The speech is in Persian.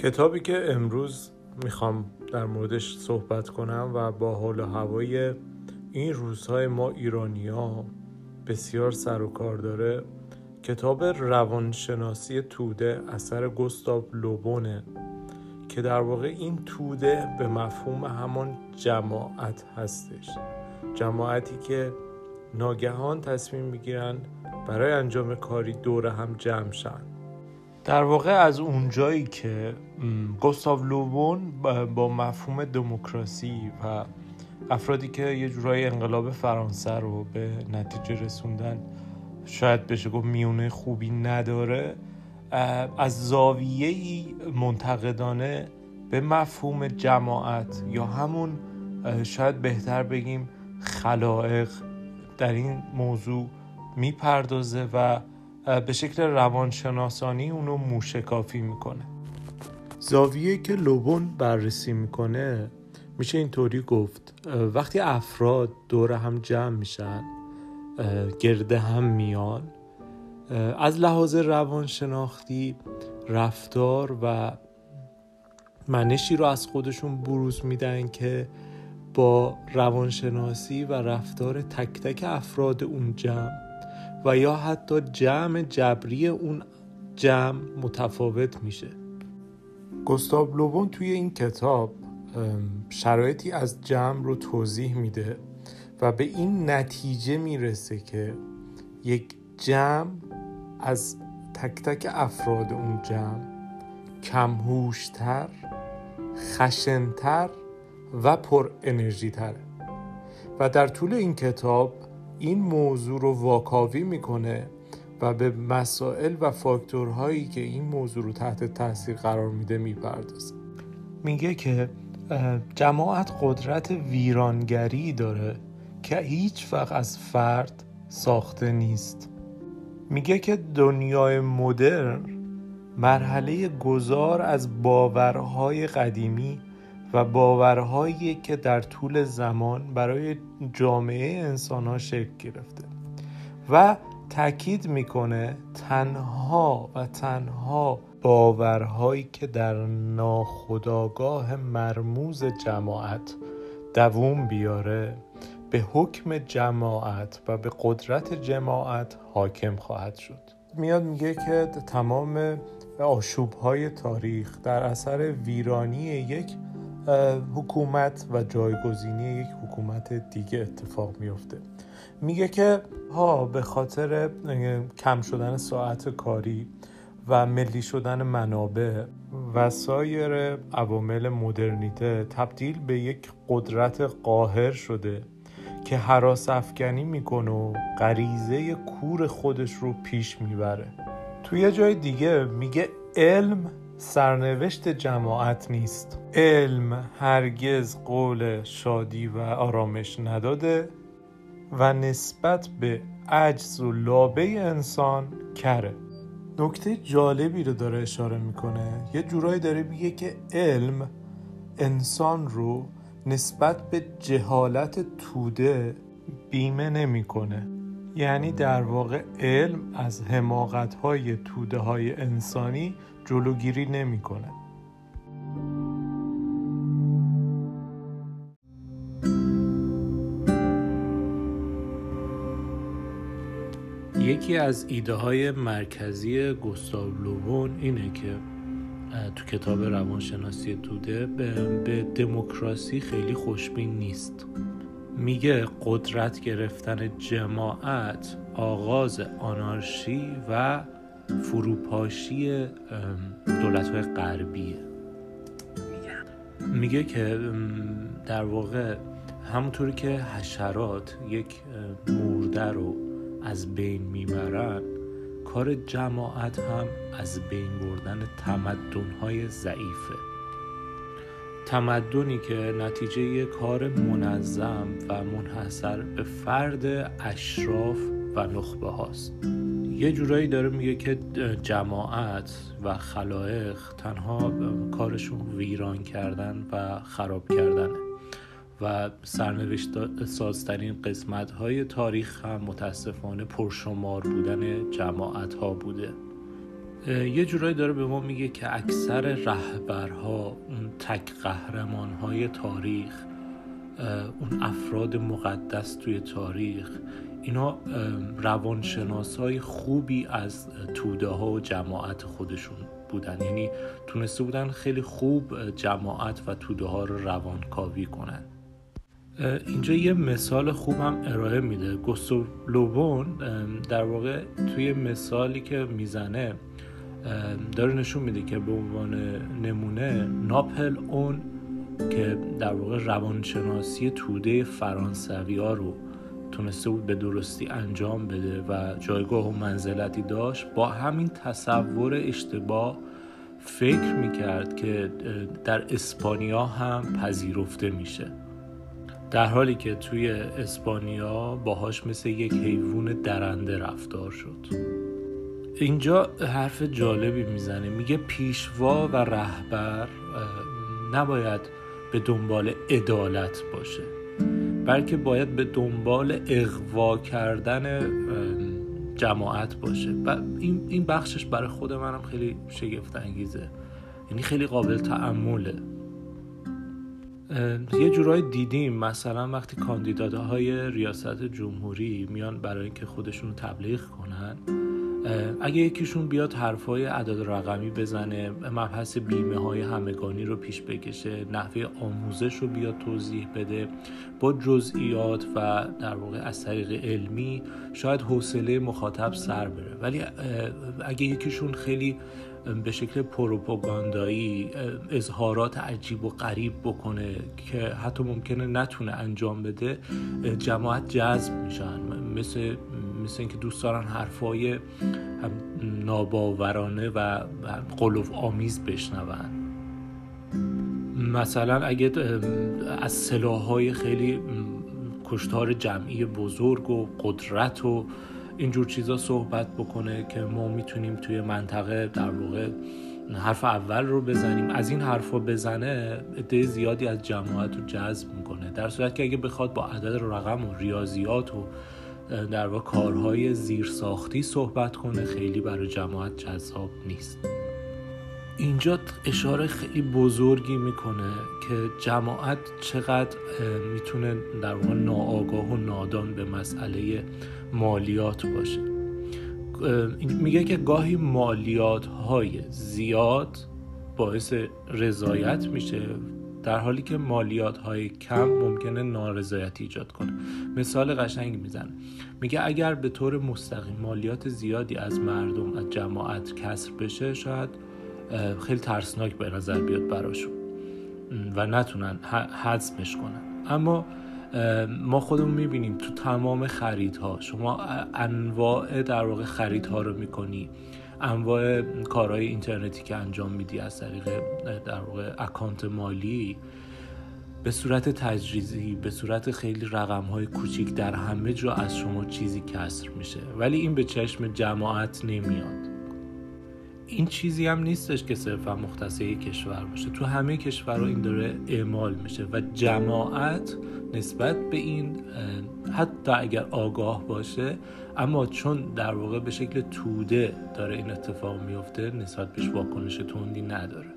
کتابی که امروز می‌خوام در موردش صحبت کنم و با حال و هوای این روزهای ما ایرانی ها بسیار سر و کار داره کتاب روانشناسی توده اثر گستاو لوبونه که در واقع این توده به مفهوم همان جماعت هستش. جماعتی که ناگهان تصمیم می‌گیرن برای انجام کاری دور هم جمع شن. در واقع از اونجایی که گوستاو لوبون با مفهوم دموکراسی و افرادی که یه جورای انقلاب فرانسه رو به نتیجه رسوندن شاید بشه گفت میونه خوبی نداره از زاویه منتقدانه به مفهوم جماعت یا همون شاید بهتر بگیم خلائق در این موضوع می‌پردازه و به شکل روانشناسانی اونو موشکافی می‌کنه. زاویه که لوبون بررسی می‌کنه میشه اینطوری گفت وقتی افراد دور هم جمع میشن گرده هم میان از لحاظ روانشناختی رفتار و منشی رو از خودشون بروز میدن که با روانشناسی و رفتار تک تک افراد اون جمع و یا حتی جمع جبری اون جمع متفاوت میشه. گستاب لوبون توی این کتاب شرایطی از جمع رو توضیح میده و به این نتیجه می‌رسه که یک جمع از تک تک افراد اون جمع کمهوشتر خشنتر و پر انرژی تره و در طول این کتاب این موضوع رو واکاوی می‌کنه و به مسائل و فاکتورهایی که این موضوع رو تحت تاثیر قرار میده می‌پردازه. میگه که جماعت قدرت ویرانگری داره که هیچ وقت از فرد ساخته نیست. میگه که دنیای مدرن مرحله گذار از باورهای قدیمی و باورهایی که در طول زمان برای جامعه انسان ها شکل گرفته و تاکید می‌کنه تنها و تنها باورهایی که در ناخداگاه مرموز جماعت دووم بیاره به حکم جماعت و به قدرت جماعت حاکم خواهد شد. میاد میگه که تمام آشوب های تاریخ در اثر ویرانی یک حکومت و جایگزینی یک حکومت دیگه اتفاق میفته میگه که ها به خاطر کم شدن ساعت کاری و ملی شدن منابع و سایر عوامل مدرنیته تبدیل به یک قدرت قاهر شده که حراس افکنی می‌کنه و غریزه کور خودش رو پیش می‌بره. توی جای دیگه میگه علم سرنوشت جماعت نیست. علم هرگز قول شادی و آرامش نداده و نسبت به عجز و لابه انسان کره. نکته جالبی رو داره اشاره می‌کنه. یه جورایی داره میگه که علم انسان رو نسبت به جهالت توده بیمه نمی‌کنه. یعنی در واقع علم از حماقت های توده های انسانی جلوگیری نمی‌کنه. یکی از ایده های مرکزی گستاو لوون اینه که تو کتاب روانشناسی توده به دموکراسی خیلی خوشبین نیست. میگه قدرت گرفتن جماعت آغاز آنارشی و فروپاشی دولت های غربیه. میگه که در واقع همونطوری که حشرات یک مرده رو از بین می‌برن کار جماعت هم از بین بردن تمدنهای ضعیفه. تمدنی که نتیجه کار منظم و منحصر به فرد اشراف و نخبه هاست یه جورایی داره میگه که جماعت و خلایق تنها کارشون ویران کردن و خراب کردنه. و سرنوشت سازترین قسمت های تاریخ هم متاسفانه پرشمار بودن جماعت ها بوده یه جورایی داره به ما میگه که اکثر رهبرها اون تک قهرمان های تاریخ اون افراد مقدس توی تاریخ اینا روانشناس های خوبی از توده ها و جماعت خودشون بودن. یعنی تونسته بودن خیلی خوب جماعت و توده ها رو روانکاوی کنن. اینجا یه مثال خوبم ارائه میده. گوستو لوبون در واقع توی مثالی که می‌زنه داره نشون میده که به عنوان نمونه ناپل اون که در واقع روانشناسی توده فرانسوی ها رو تونسته بود به درستی انجام بده و جایگاه و منزلتی داشت با همین تصور اشتباه فکر می‌کرد که در اسپانیا هم پذیرفته میشه. در حالی که توی اسپانیا باهاش مثل یک حیوان درنده رفتار شد. اینجا حرف جالبی می‌زنه. میگه پیشوا و رهبر نباید به دنبال عدالت باشه بلکه باید به دنبال اغوا کردن جماعت باشه. و این بخشش برای خود منم خیلی شگفت انگیزه یعنی خیلی قابل تعمله یه جورایی دیدیم. مثلا وقتی کاندیدادهای ریاست جمهوری میان برای اینکه خودشون تبلیغ کنن اگه یکیشون بیاد حرفای عدد رقمی بزنه مبحث بیمه های همگانی رو پیش بکشه نحوه آموزش رو بیاد توضیح بده با جزئیات و در واقع از طریق علمی شاید حوصله مخاطب سر بره. ولی اگه یکیشون خیلی به شکل پروپاگاندایی اظهارات عجیب و غریب بکنه که حتی ممکنه نتونه انجام بده جماعت جذب میشن. مثل مثل اینکه دوست دارن حرفای ناباورانه و قلوف آمیز بشنون. مثلا اگه از سلاحهای خیلی کشتار جمعی بزرگ و قدرت و اینجور چیزا صحبت بکنه که ما می‌تونیم توی منطقه در واقع حرف اول رو بزنیم. از این حرفا بزنه عده زیادی از جماعت رو جذب می‌کنه. در صورت که اگه بخواد با عدد رقم و ریاضیات و در واقع کارهای زیرساختی صحبت کنه خیلی برای جماعت جذاب نیست. اینجا اشاره خیلی بزرگی می‌کنه که جماعت چقدر می‌تونه در واقع ناآگاه و نادان به مسئله مالیات باشه. میگه که گاهی مالیات های زیاد باعث رضایت میشه در حالی که مالیات های کم ممکنه نارضایتی ایجاد کنه. مثال قشنگی می‌زنه. میگه اگر به طور مستقیم مالیات زیادی از مردم از جماعت کسر بشه شاید خیلی ترسناک به نظر بیاد براشون. و نتونن حذفش کنن. اما ما خودمون می‌بینیم تو تمام خریدها شما انواع در واقع خریدها رو می‌کنی. انواع کارهای اینترنتی که انجام میدی از طریق در واقع اکانت مالی به صورت تجریزی به صورت خیلی رقم های کوچیک در همه جا از شما چیزی کسر میشه. ولی این به چشم جماعت نمیاد. این چیزی هم نیستش که صرفا مختص کشور باشه. تو همه کشورها این داره اعمال میشه و جماعت نسبت به این حتی اگر آگاه باشه اما چون در واقع به شکل توده داره این اتفاق میفته نسبت بهش واکنش تندی نداره.